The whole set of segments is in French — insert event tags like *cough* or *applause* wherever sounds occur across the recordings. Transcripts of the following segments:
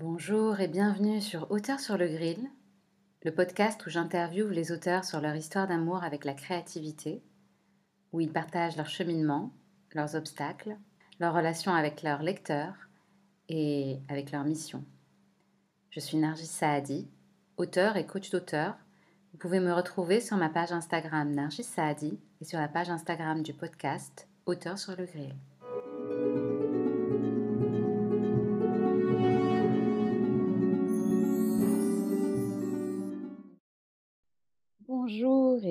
Bonjour et bienvenue sur Auteurs sur le Grill, le podcast où j'interviewe les auteurs sur leur histoire d'amour avec la créativité, où ils partagent leur cheminement, leurs obstacles, leurs relations avec leurs lecteurs et avec leur mission. Je suis Nargis Saadi, auteur et coach d'auteur. Vous pouvez me retrouver sur ma page Instagram Nargis Saadi et sur la page Instagram du podcast Auteurs sur le Grill.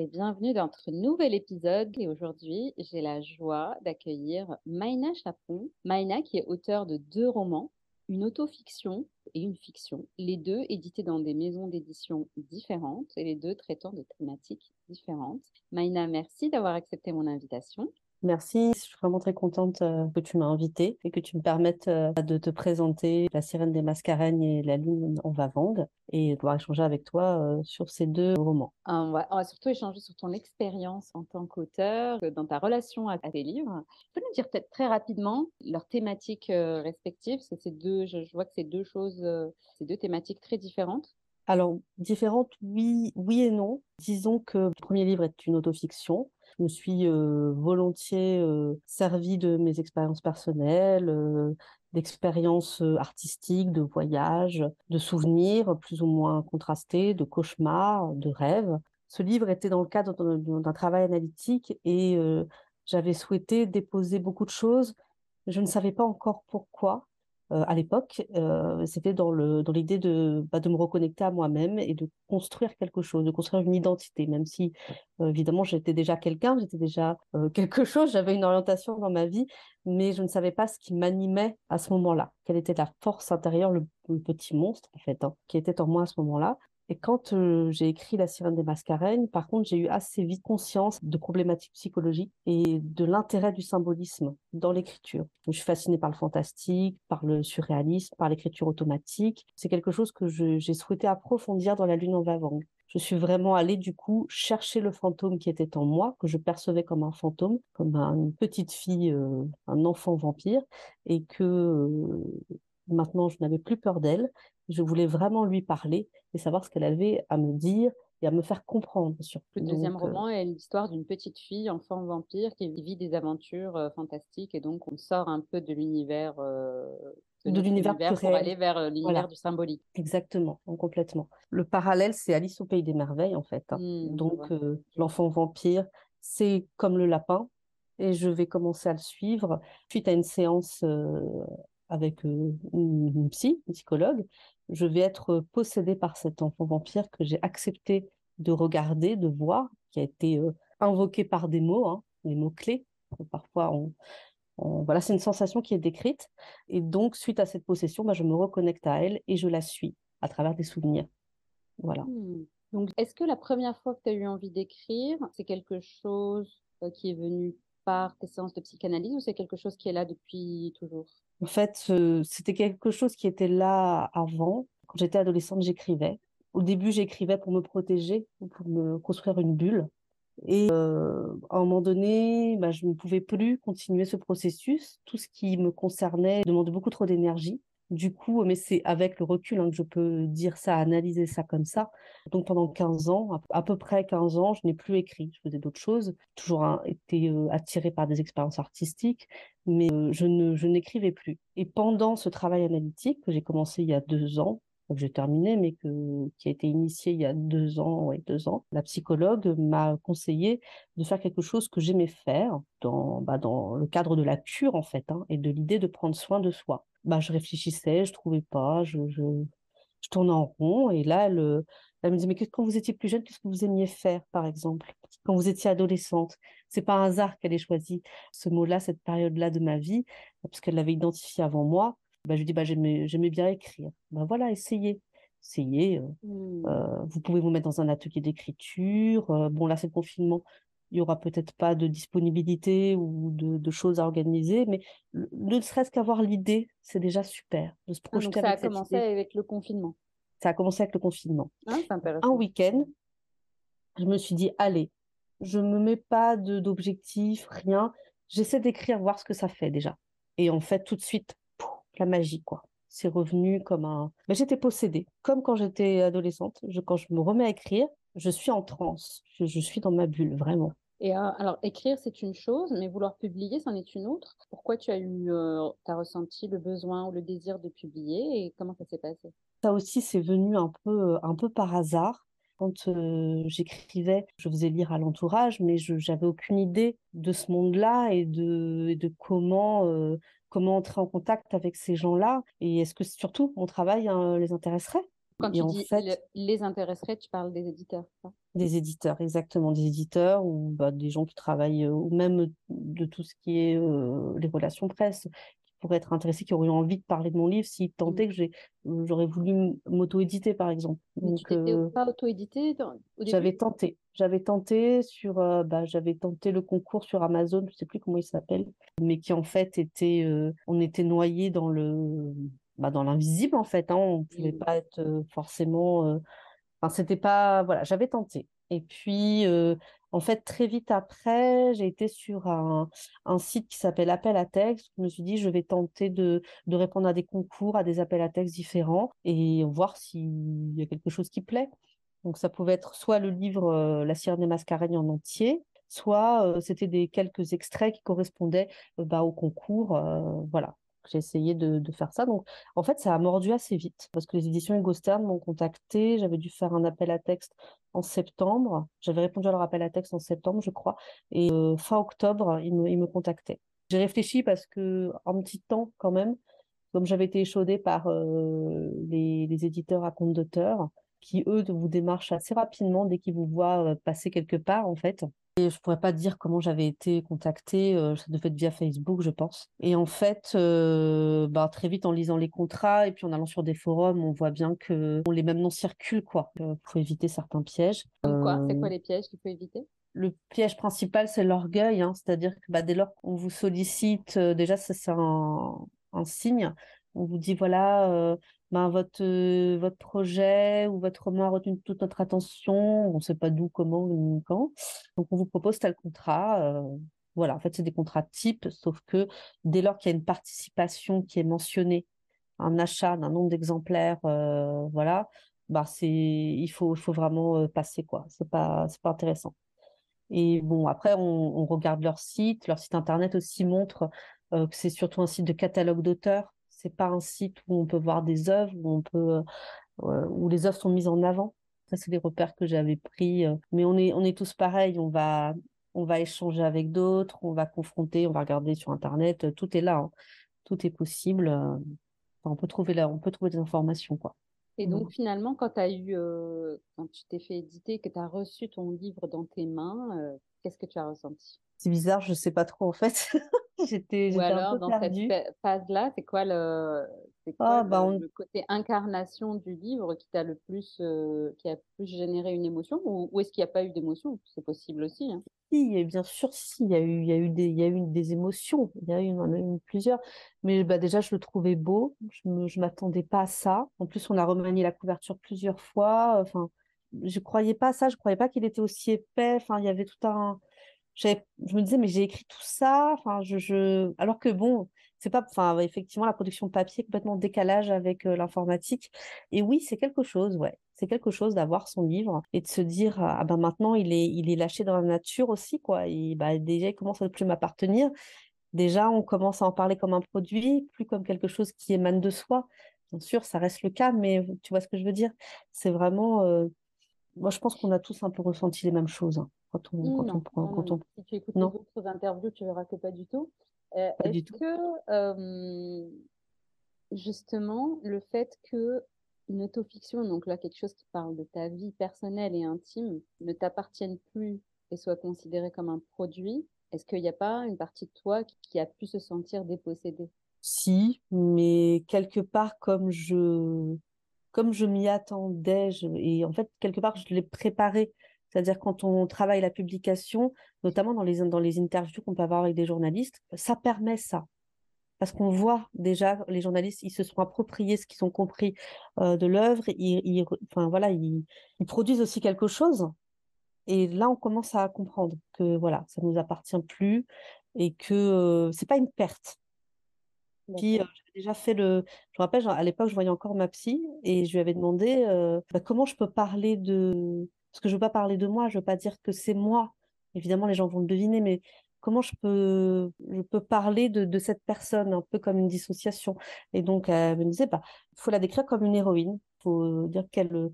Bienvenue dans notre nouvel épisode. Et aujourd'hui, j'ai la joie d'accueillir Maïna Chapon. Maïna qui est auteure de deux romans, une autofiction et une fiction, les deux édités dans des maisons d'édition différentes et les deux traitant de thématiques différentes. Maïna, merci d'avoir accepté mon invitation. Merci, je suis vraiment très contente euh, que tu m'as invitée et que tu me permettes euh, de te présenter La sirène des mascareignes et La lune en Vavangue et de pouvoir échanger avec toi euh, sur ces deux romans. On va, on va surtout échanger sur ton expérience en tant qu'auteur, dans ta relation à, tes livres. Tu peux nous dire peut-être très rapidement leurs thématiques respectives? C'est ces deux, je, vois que c'est deux choses, c'est deux thématiques très différentes. Alors, différentes, oui, oui et non. Disons que le premier livre est une autofiction je me suis volontiers servi de mes expériences personnelles, d'expériences artistiques, de voyages, de souvenirs plus ou moins contrastés, de cauchemars, de rêves. Ce livre était dans le cadre d'un travail analytique et j'avais souhaité déposer beaucoup de choses. Je ne savais pas encore pourquoi. Euh, à l'époque, euh, c'était dans le dans l'idée de bah, de me reconnecter à moi-même et de construire quelque chose, de construire une identité, même si euh, évidemment j'étais déjà quelqu'un, j'étais déjà *laughs* quelque chose, j'avais une orientation dans ma vie, mais je ne savais pas ce qui m'animait à ce moment-là, quelle était la force intérieure, le, petit monstre en fait, hein, qui était en moi à ce moment-là. Et quand j'ai écrit La sirène des mascareignes, par contre, j'ai eu assez vite conscience de problématiques psychologiques et de l'intérêt du symbolisme dans l'écriture. Je suis fascinée par le fantastique, par le surréalisme, par l'écriture automatique. C'est quelque chose que j'ai souhaité approfondir dans La lune en Vavangue. Je suis vraiment allée du coup chercher le fantôme qui était en moi, que je percevais comme un fantôme, comme une petite fille, un enfant vampire, et que maintenant je n'avais plus peur d'elle je voulais vraiment lui parler et savoir ce qu'elle avait à me dire et à me faire comprendre. Sur... Le deuxième euh, roman est l'histoire d'une petite fille, enfant vampire, qui vit des aventures euh, fantastiques et donc on sort un peu de l'univers. Euh, de, l'univers pour aller vers l'univers du symbolique. Exactement, complètement. Le parallèle, c'est Alice au pays des merveilles en fait. Hein. Mmh, donc l'enfant vampire, c'est comme le lapin, et je vais commencer à le suivre suite à une séance avec une, psy, une psychologue, je vais être possédée par cet enfant vampire que j'ai accepté de regarder, de voir, qui a été euh, invoqué par des mots, hein, des mots clés. Parfois, voilà, c'est une sensation qui est décrite. Et donc, suite à cette possession, bah, je me reconnecte à elle et je la suis à travers des souvenirs. Voilà. Hmm. Donc, est-ce que la première fois que tu as eu envie d'écrire, c'est quelque chose euh, qui est venu par tes séances de psychanalyse ou c'est quelque chose qui est là depuis toujours? En fait, c'était quelque chose qui était là avant. Quand j'étais adolescente, j'écrivais. Au début, j'écrivais pour me protéger, pour me construire une bulle. Et euh, à un moment donné, bah, je ne pouvais plus continuer ce processus. Tout ce qui me concernait demandait beaucoup trop d'énergie. Du coup, mais c'est avec le recul hein, que je peux dire ça, analyser ça comme ça. Donc pendant 15 ans, à peu près 15 ans, je n'ai plus écrit. Je faisais d'autres choses, toujours hein, été euh, attirée par des expériences artistiques, mais je ne n'écrivais plus. Et pendant ce travail analytique que j'ai commencé il y a deux ans, que j'ai terminé, mais qui a été initié il y a deux ans, ouais, deux ans, la psychologue m'a conseillé de faire quelque chose que j'aimais faire dans, bah, dans le cadre de la cure, en fait, hein, et de l'idée de prendre soin de soi. Bah, je réfléchissais, je trouvais pas, je, je, je tournais en rond, et là, elle, elle me dit, mais quand vous étiez plus jeune, qu'est-ce que vous aimiez faire, par exemple, quand vous étiez adolescente? C'est pas un hasard qu'elle ait choisi ce mot-là, cette période-là de ma vie, parce qu'elle l'avait identifié avant moi. Bah, je lui dis, bah, j'aimais, j'aimais bien écrire. Bah, voilà, essayez. Essayez. Euh, mmh. euh, vous pouvez vous mettre dans un atelier d'écriture. Euh, bon, là, c'est le confinement. Il y aura peut-être pas de disponibilité ou de, de choses à organiser, mais ne serait-ce qu'avoir l'idée, c'est déjà super. De se ah, ça a commencé avec le confinement. Ça a commencé avec le confinement. Ah, un week-end, je me suis dit, allez, je me mets pas d'objectif, rien. J'essaie d'écrire, voir ce que ça fait déjà. Et en fait, tout de suite, la magie, quoi. c'est revenu comme un. Mais j'étais possédée, comme quand j'étais adolescente. Je, quand je me remets à écrire, je suis en transe. Je, je suis dans ma bulle, vraiment. Et euh, alors, écrire, c'est une chose, mais vouloir publier, c'en est une autre. Pourquoi tu as eu, euh, as ressenti le besoin ou le désir de publier et comment ça s'est passé? Ça aussi, c'est venu un peu, un peu par hasard. Quand euh, j'écrivais, je faisais lire à l'entourage, mais je n'avais aucune idée de ce monde-là et de, de comment, euh, comment entrer en contact avec ces gens-là. Et est-ce que surtout mon travail hein, les intéresserait? Quand tu dis les intéresserait, tu parles des éditeurs. des éditeurs, exactement, des éditeurs ou bah, des gens qui travaillent, euh, ou même de tout ce qui est les relations presse, pourraient être intéressés, qui auraient envie de parler de mon livre s'ils tentaient mmh. que j'ai, euh, j'aurais voulu m'auto-éditer, par exemple. Mais Donc, tu euh, pas auto-édité J'avais tenté. J'avais tenté sur, euh, bah, j'avais tenté le concours sur Amazon, je sais plus comment il s'appelle, mais qui en fait était, on était noyé dans le, bah, dans l'invisible en fait. Hein, on pouvait mmh. pas être forcément, enfin c'était pas, voilà, j'avais tenté. Et puis, en fait, très vite après, j'ai été sur un, site qui s'appelle Appel à texte. Je me suis dit, je vais tenter de, répondre à des concours, à des appels à texte différents et voir s'il y a quelque chose qui plaît. Donc, ça pouvait être soit le livre euh, La sirène des mascareignes en entier, soit euh, c'était des quelques extraits qui correspondaient euh, bah, au concours. voilà j'ai essayé de, faire ça. Donc, en fait, ça a mordu assez vite parce que les éditions Hugo m'ont contacté. J'avais dû faire un appel à texte en septembre. J'avais répondu à leur appel à texte en septembre, je crois. Et euh, fin octobre, ils me, contactaient. J'ai réfléchi parce que, en petit temps, quand même, comme j'avais été échaudée par euh, les, éditeurs à compte d'auteur, qui, eux, vous démarchent assez rapidement dès qu'ils vous voient euh, passer quelque part, en fait. Et je pourrais pas dire comment j'avais été contactée, euh, ça devait être via Facebook, je pense. Et en fait, euh, bah, très vite en lisant les contrats et puis en allant sur des forums, on voit bien que les mêmes noms circulent quoi, euh, pour éviter certains pièges. quoi? C'est quoi les pièges qu'il faut éviter? le piège principal, c'est l'orgueil, hein, c'est-à-dire que bah, dès lors qu'on vous sollicite, déjà, ça c'est un, un, signe. On vous dit voilà, ben, votre, euh, votre projet ou votre roman a retenu toute notre attention, on ne sait pas d'où, comment, ni quand. Donc, on vous propose tel contrat. Euh, voilà, en fait, c'est des contrats types, sauf que dès lors qu'il y a une participation qui est mentionnée, un achat d'un nombre d'exemplaires, euh, voilà, bah c'est, il faut, faut vraiment passer, quoi. C'est pas, c'est pas intéressant. Et bon, après, on, regarde leur site. Leur site internet aussi montre que c'est surtout un site de catalogue d'auteurs c'est pas un site où on peut voir des œuvres, peut, euh, où les œuvres sont mises en avant. Ça, c'est des repères que j'avais pris. Euh. Mais on est, tous pareils. On va, échanger avec d'autres, on va confronter, on va regarder sur Internet. Euh, tout est là. Hein. Tout est possible. on peut trouver là, on peut trouver des informations, quoi. Et donc, finalement, quand tu as eu, quand tu t'es fait éditer, que tu as reçu ton livre dans tes mains, qu'est-ce que tu as ressenti? C'est bizarre, je sais pas trop en fait. *laughs* j'étais Ou alors, dans cette phase-là, c'est quoi, le, quoi ah, bah, le, côté incarnation du livre qui t'a le plus, euh, qui a plus généré une émotion Ou, est-ce qu'il n'y a pas eu d'émotion? C'est possible aussi. Hein. Si, bien sûr, si, il y a eu, il y a eu des, il y a eu des émotions. Il y a eu, en a eu plusieurs. Mais bah, déjà, je le trouvais beau. Je ne m'attendais pas à ça. En plus, on a remanié la couverture plusieurs fois. Enfin, je croyais pas à ça. Je croyais pas qu'il était aussi épais. Enfin, il y avait tout un je me disais, mais j'ai écrit tout ça, enfin, je, je... alors que bon, c'est pas, enfin, effectivement, la production papier est complètement décalage avec l'informatique. Et oui, c'est quelque chose, ouais. C'est quelque chose d'avoir son livre et de se dire, ah ben maintenant, il est, il est lâché dans la nature aussi, quoi. Et bah, déjà, il commence à ne plus m'appartenir. Déjà, on commence à en parler comme un produit, plus comme quelque chose qui émane de soi. Bien sûr, ça reste le cas, mais tu vois ce que je veux dire? C'est vraiment, moi, je pense qu'on a tous un peu ressenti les mêmes choses. Hein quand on, quand on Quand on... Si tu écoutes les autres interviews, tu verras que pas du tout. Euh, Est-ce que, euh, justement, le fait que une autofiction, donc là, quelque chose qui parle de ta vie personnelle et intime, ne t'appartienne plus et soit considéré comme un produit, est-ce qu'il n'y a pas une partie de toi qui, a pu se sentir dépossédée? Si, mais quelque part, comme je, comme je m'y attendais, et en fait, quelque part, je l'ai préparé c'est-à-dire quand on travaille la publication, notamment dans les, dans les interviews qu'on peut avoir avec des journalistes, ça permet ça. Parce qu'on voit déjà, les journalistes, ils se sont appropriés ce qu'ils ont compris euh, de l'œuvre, ils, enfin, voilà, ils, produisent aussi quelque chose. Et là, on commence à comprendre que voilà, ça ne nous appartient plus et que ce euh, c'est pas une perte. Puis, euh, j'avais déjà fait le. Je me rappelle, genre, à l'époque, je voyais encore ma psy et je lui avais demandé euh, bah, comment je peux parler de. Parce que je veux pas parler de moi, je veux pas dire que c'est moi. Évidemment, les gens vont le deviner, mais comment je peux, je peux parler de, cette personne, un peu comme une dissociation? Et donc, elle me disait, bah, il faut la décrire comme une héroïne. Faut dire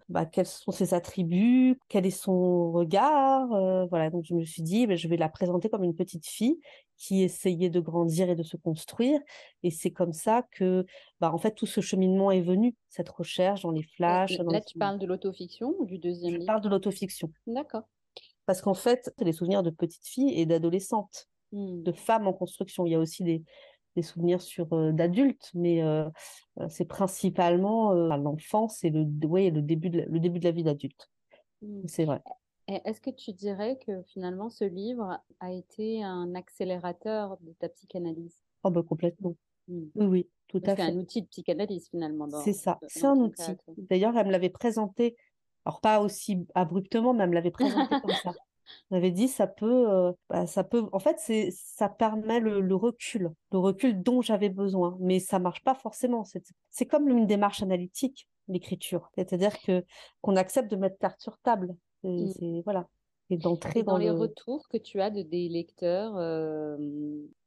bah, quels sont ses attributs, quel est son regard. euh, voilà, donc je me suis dit, bah, je vais la présenter comme une petite fille qui essayait de grandir et de se construire. Et c'est comme ça que, bah, en fait, tout ce cheminement est venu, cette recherche dans les flashs. dans là, les- tu parles de l'autofiction ou du deuxième Je livre? parle de l'autofiction. D'accord. Parce qu'en fait, c'est des souvenirs de petites filles et d'adolescentes, Hmm. de femmes en construction. Il y a aussi des, des souvenirs sur euh, d'adultes, mais euh, euh, c'est principalement l'enfance et le, ouais, le, début de la, le début de la vie d'adulte. Hmm. C'est vrai. Est-ce que tu dirais que finalement ce livre a été un accélérateur de ta psychanalyse? Oh, bah, complètement. Hmm. Oui, oui, tout à c'est fait. un outil de psychanalyse finalement C'est ça, c'est un outil. D'ailleurs, elle me l'avait présenté, alors pas aussi abruptement, mais elle me l'avait présenté *laughs* comme ça. M'avait dit, ça peut, euh, bah, ça peut, en fait, c'est, ça permet le, le recul, le recul dont j'avais besoin, mais ça marche pas forcément. C'est, c'est comme une démarche analytique, l'écriture. C'est-à-dire que, qu'on accepte de mettre carte sur table. C'est, Mm. c'est- voilà. Et d'entrer dans dans les le, retours que tu as de des lecteurs, euh,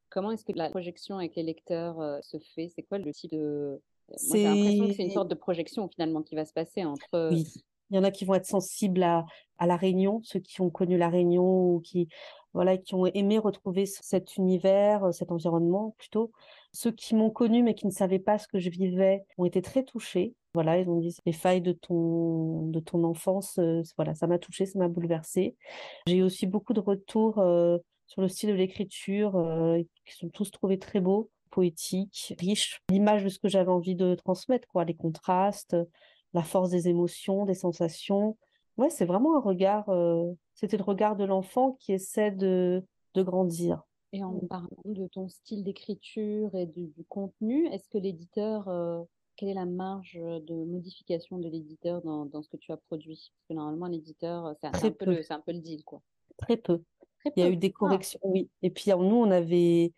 comment est-ce que la projection avec les lecteurs euh, se fait? C'est quoi le type de... Moi, j'ai l'impression que c'est une sorte de projection finalement qui va se passer entre... Oui, il y en a qui vont être sensibles à, la Réunion, ceux qui ont connu la Réunion ou qui, voilà, qui ont aimé retrouver cet univers, euh, cet environnement plutôt. Ceux qui m'ont connu mais qui ne savaient pas ce que je vivais ont été très touchés. Voilà, ils ont dit les failles de ton, de ton enfance, euh, voilà, ça m'a touchée, ça m'a bouleversée. J'ai eu aussi beaucoup de retours euh, sur le style de l'écriture, euh, qui sont tous trouvés très beaux, poétiques, riches. L'image de ce que j'avais envie de transmettre, quoi, les contrastes la force des émotions, des sensations. Ouais, c'est vraiment un regard, euh, c'était le regard de l'enfant qui essaie de, de grandir. Et en parlant de ton style d'écriture et du, du contenu, est-ce que l'éditeur, euh, quelle est la marge de modification de l'éditeur dans, dans ce que tu as produit? Parce que normalement, l'éditeur, c'est un, c'est un peu peu, le, un peu le deal, quoi. très peu. Très Il y a peu. eu des Ah, corrections, oui. Et puis alors, nous, on avait,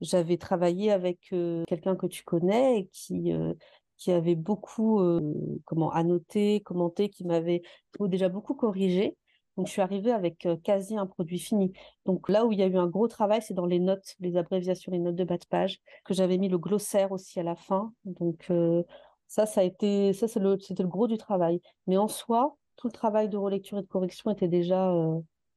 j'avais travaillé avec euh, quelqu'un que tu connais et qui, euh, qui avait beaucoup, euh, comment, annoté, commenté, qui m'avait déjà beaucoup corrigé. Donc, je suis arrivée avec euh, quasi un produit fini. Donc, là où il y a eu un gros travail, c'est dans les notes, les abréviations, les notes de bas de page, que j'avais mis le glossaire aussi à la fin. Donc, euh, ça, ça a été, ça, c'est le, c'était le gros du travail. Mais en soi, tout le travail de relecture et de correction était déjà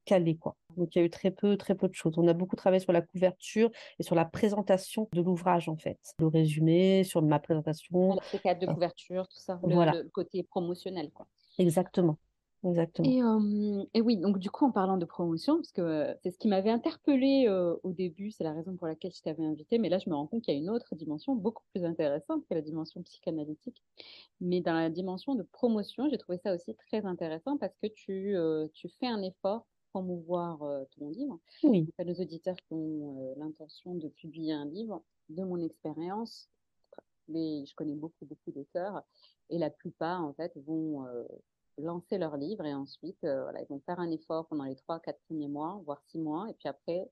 calé, quoi. Donc, il y a eu très peu, très peu de choses. On a beaucoup travaillé sur la couverture et sur la présentation de l'ouvrage, en fait. Le résumé, sur ma présentation. voilà, les cadres de Euh, couverture, tout ça, le, Voilà, le côté promotionnel, quoi. exactement. Exactement. Et, euh, et oui, donc du coup, en parlant de promotion, parce que euh, c'est ce qui m'avait interpellée euh, au début, c'est la raison pour laquelle je t'avais invité, mais là, je me rends compte qu'il y a une autre dimension beaucoup plus intéressante que la dimension psychanalytique. Mais dans la dimension de promotion, j'ai trouvé ça aussi très intéressant parce que tu, tu fais un effort promouvoir euh, ton livre. Oui, Donc, à nos auditeurs qui ont euh, l'intention de publier un livre, de mon expérience, les, je connais beaucoup, beaucoup d'auteurs, et la plupart, en fait, vont euh, lancer leur livre et ensuite, voilà, ils vont faire un effort pendant les trois, quatre premiers mois, voire six mois, et puis après,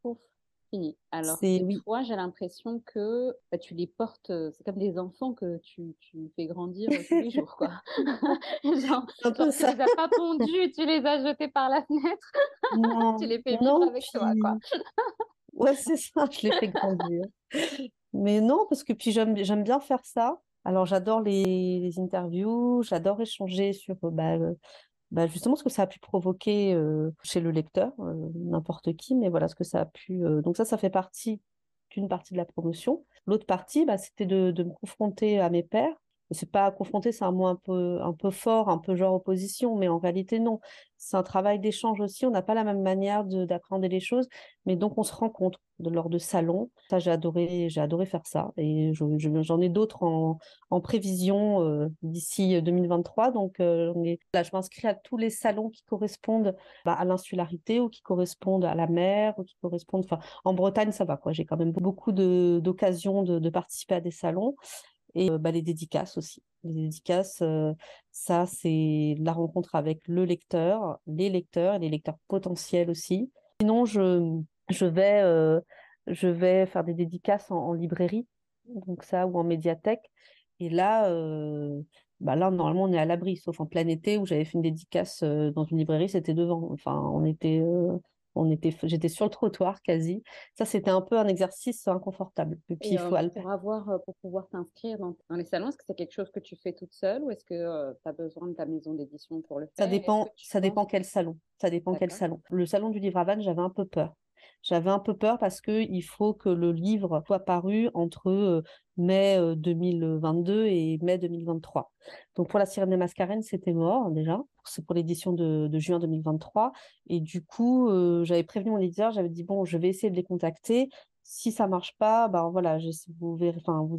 pouf, fini. Alors que oui, toi, j'ai l'impression que bah, tu les portes, euh, c'est comme des enfants que tu, tu fais grandir euh, tous les *laughs* jours, quoi. *laughs* Genre, genre, peu tu ça. les as pas pondus, tu les as jetés par la fenêtre, *laughs* tu les fais vivre non, avec toi, quoi. ouais, c'est ça, je l'ai fait grandir. Mais non, parce que puis j'aime j'aime bien faire ça. Alors j'adore les, les interviews, j'adore échanger sur euh, bah, bah, justement ce que ça a pu provoquer euh, chez le lecteur, euh, n'importe qui, mais voilà ce que ça a pu. euh, Donc ça, ça fait partie d'une partie de la promotion. L'autre partie, bah, c'était de, de me confronter à mes pairs. C'est pas confronter, c'est un mot un peu, un peu fort, un peu genre opposition, mais en réalité non. C'est un travail d'échange aussi. On n'a pas la même manière de- d'appréhender les choses, mais donc on se rencontre de, lors de salons. Ça, j'ai adoré, j'ai adoré faire ça. Et je- je- j'en ai d'autres en, en prévision euh, d'ici 2023. Donc euh, j'en ai- là, je m'inscris à tous les salons qui correspondent bah, à l'insularité ou qui correspondent à la mer ou qui correspondent. En Bretagne, ça va quoi. J'ai quand même beaucoup de- d'occasions de, de participer à des salons et euh, bah, les dédicaces aussi. Les dédicaces, euh, ça, c'est la rencontre avec le lecteur, les lecteurs et les lecteurs potentiels aussi. Sinon, je, je vais, euh, je vais faire des dédicaces en, librairie. donc ça, ou en médiathèque. Et là, bah là, normalement, on est à l'abri, sauf en plein été où j'avais fait une dédicace dans une librairie, c'était devant. Enfin, on était, on était, j'étais sur le trottoir quasi. Ça, c'était un peu un exercice inconfortable. Et Puis il faut euh, pour avoir, euh, pour pouvoir t'inscrire dans, dans les salons, est-ce que c'est quelque chose que tu fais toute seule ou est-ce que tu as besoin de ta maison d'édition pour le Ça faire? Est-ce dépend, ça dépend quel salon. Ça dépend quel salon. Le salon du livre à Vannes, j'avais un peu peur. J'avais un peu peur parce que il faut que le livre soit paru entre euh, mai euh, 2022 et mai 2023. Donc pour La Sirène des Mascarenes, c'était mort déjà. C'est pour l'édition de, juin 2023. Et du coup, euh, j'avais prévenu mon éditeur, j'avais dit bon, je vais essayer de les contacter. Si ça marche pas, ben voilà, vous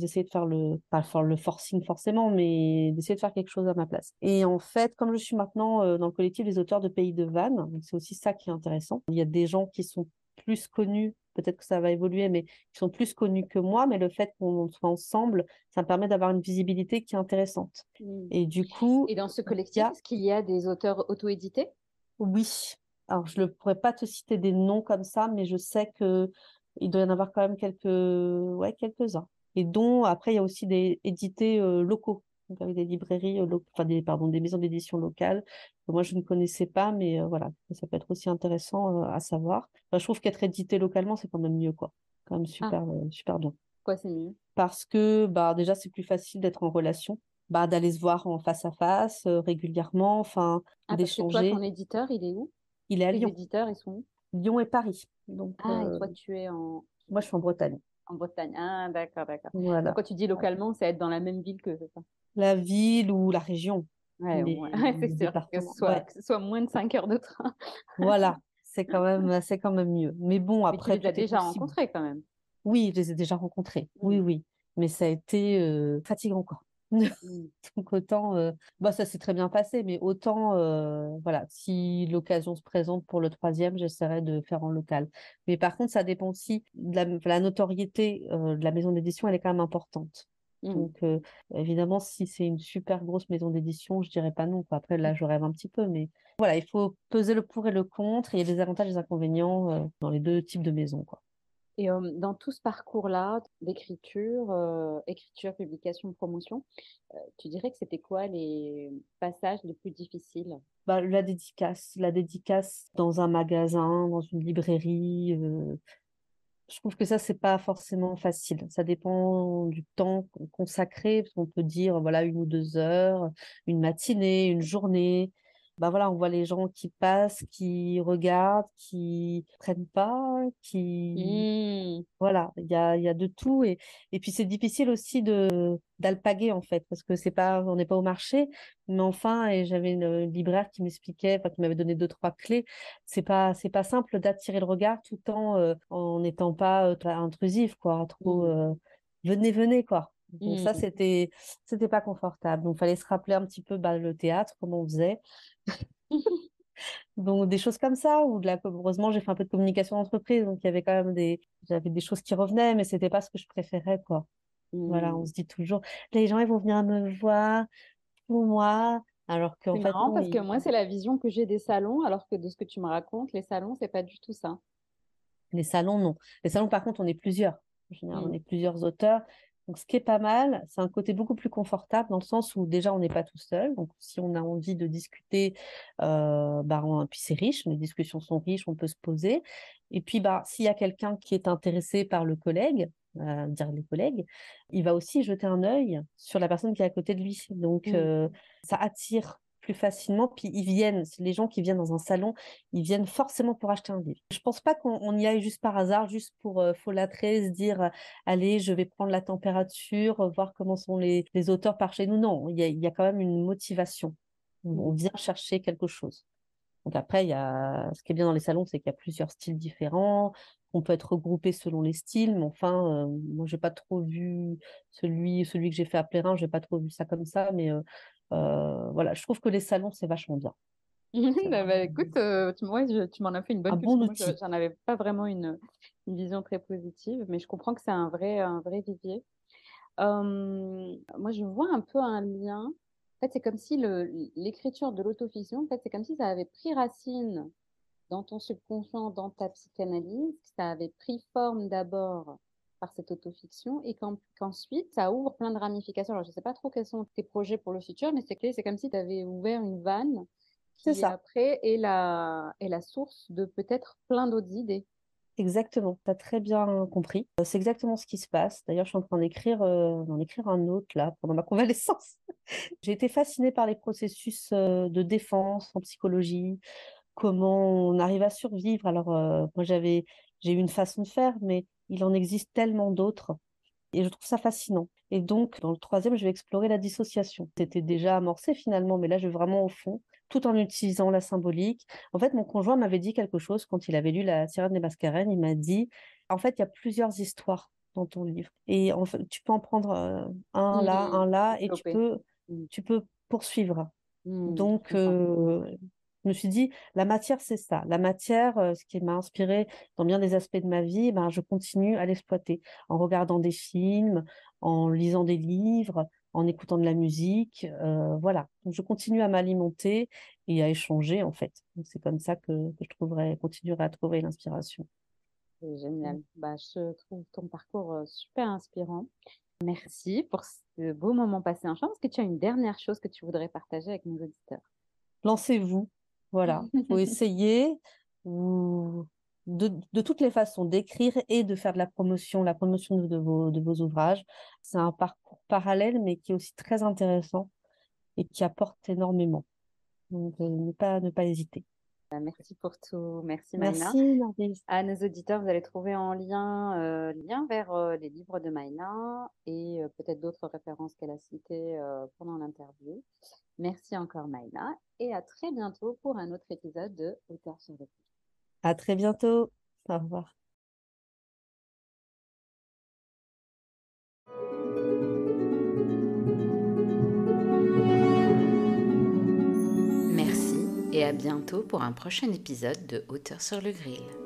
essayez de faire le, faire le forcing forcément, mais d'essayer de faire quelque chose à ma place. Et en fait, comme je suis maintenant euh, dans le collectif des auteurs de Pays de Vannes, c'est aussi ça qui est intéressant. Il y a des gens qui sont plus connus, peut-être que ça va évoluer, mais qui sont plus connus que moi, mais le fait qu'on soit ensemble, ça me permet d'avoir une visibilité qui est intéressante. Mm. Et du coup, Et dans ce collectif, a, est-ce qu'il y a des auteurs auto-édités? oui, alors je ne pourrais pas te citer des noms comme ça, mais je sais que il doit y en avoir quand même quelques, ouais, quelques-uns. Et dont, après, il y a aussi des édités euh, locaux, donc avec des librairies, euh, enfin des, pardon, des maisons d'édition locales que moi je ne connaissais pas, mais euh, voilà, ça peut être aussi intéressant euh, à savoir. Enfin, je trouve qu'être édité localement, c'est quand même mieux, quoi. Quand même Ah, super, euh, super bien. quoi, c'est mieux? Parce que bah, déjà, c'est plus facile d'être en relation, bah, d'aller se voir en face à face régulièrement, enfin, Ah, que toi, ton d'échanger. éditeur, il est où? Il est à Lyon, éditeurs, ils sont où? Lyon et Paris. Donc, Ah, et toi, tu es en, moi, je suis en Bretagne. En Bretagne. Ah, d'accord, d'accord. Voilà. quand tu dis localement, c'est être dans la même ville que ça? La ville ou la région, Ouais, mais *laughs* Ouais, c'est sûr que ce soit, Ouais, que ce soit moins de 5 heures de train. *laughs* voilà. C'est quand même, *laughs* c'est quand même mieux. Mais bon, Mais tu après, les as déjà rencontrés quand même. Oui, je les ai déjà rencontrés. Oui, Mm, oui. Mais ça a été euh, fatigant, quoi. *laughs* mm, Donc autant, euh, bah ça s'est très bien passé, mais autant, euh, voilà, si l'occasion se présente pour le troisième, j'essaierai de faire en local. Mais par contre, ça dépend aussi de la, la notoriété euh, de la maison d'édition, elle est quand même importante. mm. Donc évidemment, si c'est une super grosse maison d'édition, je dirais pas non, quoi. Après, là, je rêve un petit peu, mais voilà, il faut peser le pour et le contre, et il y a des avantages et des inconvénients dans les deux types de maisons, quoi. Et dans tout ce parcours-là d'écriture, écriture, publication, promotion, tu dirais que c'était quoi les passages les plus difficiles? Bah, la dédicace, la dédicace dans un magasin, dans une librairie, Je trouve que ça, c'est pas forcément facile. Ça dépend du temps con- consacré, parce qu'on peut dire, voilà, une ou deux heures, une matinée, une journée. Bah voilà, on voit les gens qui passent, qui regardent, qui prennent pas, qui, Mm, voilà, il y a, y a de tout. Et, et puis, c'est difficile aussi de, d'alpaguer, en fait, parce que c'est pas, on n'est pas au marché. Mais enfin, et j'avais une, libraire qui m'expliquait, enfin, qui m'avait donné deux, trois clés. C'est pas, c'est pas simple d'attirer le regard tout en, euh, en n'étant pas euh, intrusif, quoi, trop, mm, euh, venez, venez, quoi. Donc ça, mm. c'était, c'était pas confortable. Donc, fallait se rappeler un petit peu, bah, le théâtre, comment on faisait. *laughs* Donc, des choses comme ça, ou de la, heureusement, j'ai fait un peu de communication d'entreprise, donc il y avait quand même des, j'avais des choses qui revenaient, mais c'était pas ce que je préférais, quoi. Voilà, on Mm. se dit toujours, les gens, ils vont venir me voir pour moi, alors qu'en C'est fait, marrant non, parce que moi, c'est la vision que j'ai des salons, alors que de ce que tu me racontes, les salons, c'est pas du tout ça. les salons, non. Les salons, par contre, on est plusieurs. En général, on Mm, est plusieurs auteurs. Donc, ce qui est pas mal, c'est un côté beaucoup plus confortable dans le sens où déjà, on n'est pas tout seul. Donc, si on a envie de discuter, euh, bah, on- puis c'est riche, les discussions sont riches, on peut se poser. Et puis, bah, s'il y a quelqu'un qui est intéressé par le collègue, euh, dire les collègues, il va aussi jeter un œil sur la personne qui est à côté de lui. Donc, mm, euh, ça attire plus facilement. Puis ils viennent, les gens qui viennent dans un salon, ils viennent forcément pour acheter un livre. Je pense pas qu'on on y aille juste par hasard, juste pour euh, folâtrer, se dire, euh, allez, je vais prendre la température, euh, voir comment sont les, les auteurs par chez nous. Non, il y y a quand même une motivation. On, vient chercher quelque chose. Donc après, il y a... ce qui est bien dans les salons, c'est qu'il y a plusieurs styles différents, qu'on peut être regroupé selon les styles, mais enfin, euh, moi, j'ai pas trop vu celui, celui que j'ai fait à Plérin, j'ai pas trop vu ça comme ça, mais euh, euh, voilà, je trouve que les salons, c'est vachement bien. *laughs* Bah, bah, écoute, tu, je- tu m'en as fait une bonne un bon j'en avais pas vraiment une, une vision très positive, mais je comprends que c'est un vrai, un vrai vivier. Moi, je vois un peu un lien. En fait, c'est comme si l'écriture de l'autofiction, en fait, c'est comme si ça avait pris racine dans ton subconscient, dans ta psychanalyse, que ça avait pris forme d'abord par cette autofiction et qu'ensuite, ça ouvre plein de ramifications. Alors, je ne sais pas trop quels sont tes projets pour le futur, mais c'est c'est comme si tu avais ouvert une vanne qui ça. après est la, est la source de peut-être plein d'autres idées. Exactement, tu as très bien compris. Euh, c'est exactement ce qui se passe. D'ailleurs, je suis en train d'écrire euh, d'en écrire un autre là pendant ma convalescence. *laughs* J'ai été fascinée par les processus euh, de défense en psychologie, comment on arrive à survivre. Alors, moi, j'avais j'ai eu une façon de faire, mais il en existe tellement d'autres. Et je trouve ça fascinant. Et donc, dans le troisième, je vais explorer la dissociation. C'était déjà amorcé finalement, mais là, je vais vraiment au fond tout en utilisant la symbolique. En fait, mon conjoint m'avait dit quelque chose quand il avait lu La Sirène des Mascarenes. Il m'a dit, en fait, il y a plusieurs histoires dans ton livre. Et en fait, tu peux en prendre euh, un là, un là, et tu peux, mmh. tu peux poursuivre. Mmh, Donc, euh, je me suis dit, la matière, c'est ça. La matière, euh, ce qui m'a inspiré dans bien des aspects de ma vie, ben, je continue à l'exploiter en regardant des films, en lisant des livres, en écoutant de la musique. Euh, voilà. Donc, je continue à m'alimenter et à échanger, en fait. C'est comme ça que, je trouverai, continuerai à trouver l'inspiration. C'est génial. Bah, je trouve ton parcours euh, super inspirant. Merci pour ce beau moment passé ensemble. Est-ce que tu as une dernière chose que tu voudrais partager avec nos auditeurs? Lancez-vous. Voilà. Il *laughs* faut essayer. Ou de, toutes les façons d'écrire et de faire de la promotion, la promotion de, vos, de vos ouvrages. C'est un parcours parallèle, mais qui est aussi très intéressant et qui apporte énormément. Donc, euh, ne, pas, ne pas hésiter. Bah, merci pour tout. Merci, Maïna. Merci, À nos auditeurs, vous allez trouver en lien, euh, lien vers euh, les livres de Maïna et peut-être d'autres références qu'elle a citées pendant l'interview. Merci encore, Maïna. Et à très bientôt pour un autre épisode de Auteur sur le à très bientôt. Au revoir. Et à bientôt pour un prochain épisode de Hauteur sur le grill.